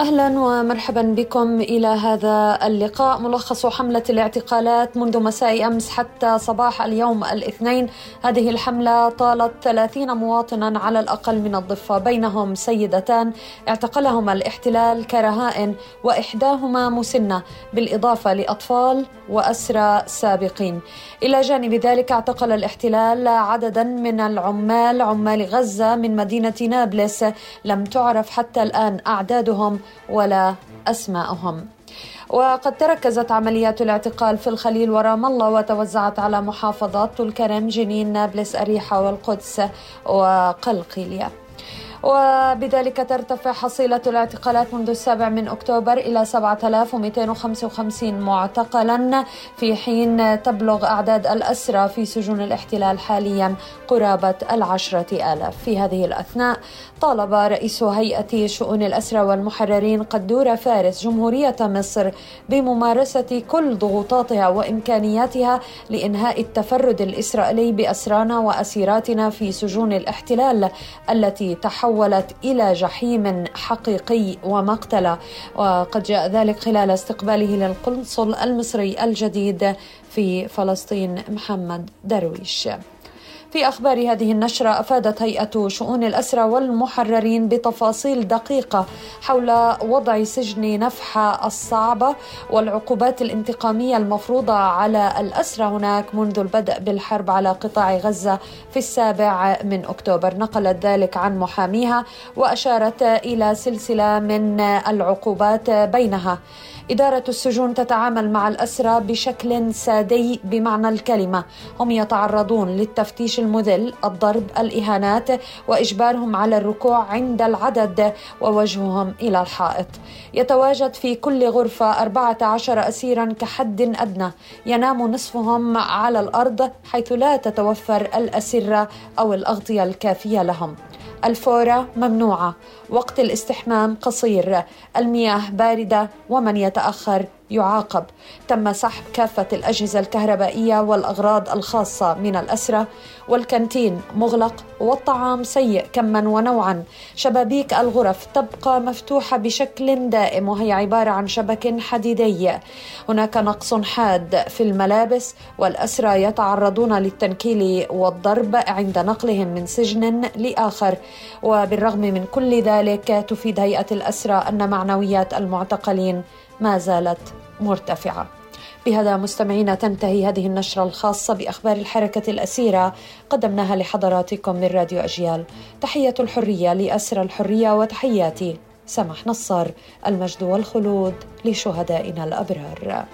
أهلا ومرحبا بكم إلى هذا اللقاء. ملخص حملة الاعتقالات منذ مساء أمس حتى صباح اليوم الاثنين. هذه الحملة طالت 30 مواطنا على الأقل من الضفة. بينهم سيدتان. اعتقلهما الاحتلال كرهائن وإحداهما مسنة بالإضافة لأطفال وأسرى سابقين. إلى جانب ذلك اعتقل الاحتلال عددا من العمال عمال غزة من مدينة نابلس. لم تعرف حتى الآن أعدادهم. ولا اسماءهم وقد تركزت عمليات الاعتقال في الخليل ورام الله وتوزعت على محافظات الكرم جنين نابلس أريحة والقدس وقلقيلية. وبذلك ترتفع حصيلة الاعتقالات منذ السابع من أكتوبر إلى 7255 معتقلا في حين تبلغ أعداد الأسرى في سجون الاحتلال حاليا قرابة العشرة آلاف. في هذه الأثناء طالب رئيس هيئة شؤون الأسرى والمحررين قدور فارس جمهورية مصر بممارسة كل ضغوطاتها وإمكانياتها لإنهاء التفرد الإسرائيلي بأسرانا وأسيراتنا في سجون الاحتلال التي تحولت إلى جحيم حقيقي ومقتلة وقد جاء ذلك خلال استقباله للقنصل المصري الجديد في فلسطين محمد درويش. في أخبار هذه النشرة أفادت هيئة شؤون الأسرى والمحررين بتفاصيل دقيقة حول وضع سجن نفحة الصعبة والعقوبات الانتقامية المفروضة على الأسرى هناك منذ البدء بالحرب على قطاع غزة في السابع من أكتوبر. نقلت ذلك عن محاميها وأشارت إلى سلسلة من العقوبات بينها. إدارة السجون تتعامل مع الأسرى بشكل سادي بمعنى الكلمة. هم يتعرضون للتفتيش المذل الضرب الإهانات وإجبارهم على الركوع عند العدد ووجههم إلى الحائط. يتواجد في كل غرفة 14 أسيرا كحد أدنى. ينام نصفهم على الأرض حيث لا تتوفر الأسرة أو الأغطية الكافية لهم. الفورة ممنوعة. وقت الاستحمام قصير. المياه باردة ومن يتأخر يعاقب. تم سحب كافة الأجهزة الكهربائية والأغراض الخاصة من الأسرة والكانتين مغلق والطعام سيء كما ونوعا. شبابيك الغرف تبقى مفتوحة بشكل دائم وهي عبارة عن شبك حديدي. هناك نقص حاد في الملابس والأسرى يتعرضون للتنكيل والضرب عند نقلهم من سجن لآخر. وبالرغم من كل ذلك تفيد هيئة الأسرى أن معنويات المعتقلين ما زالت مرتفعة. بهذا مستمعينا تنتهي هذه النشرة الخاصة بأخبار الحركة الأسيرة قدمناها لحضراتكم من راديو أجيال. تحية الحرية لأسر الحرية وتحياتي سمح نصر المجد والخلود لشهدائنا الأبرار.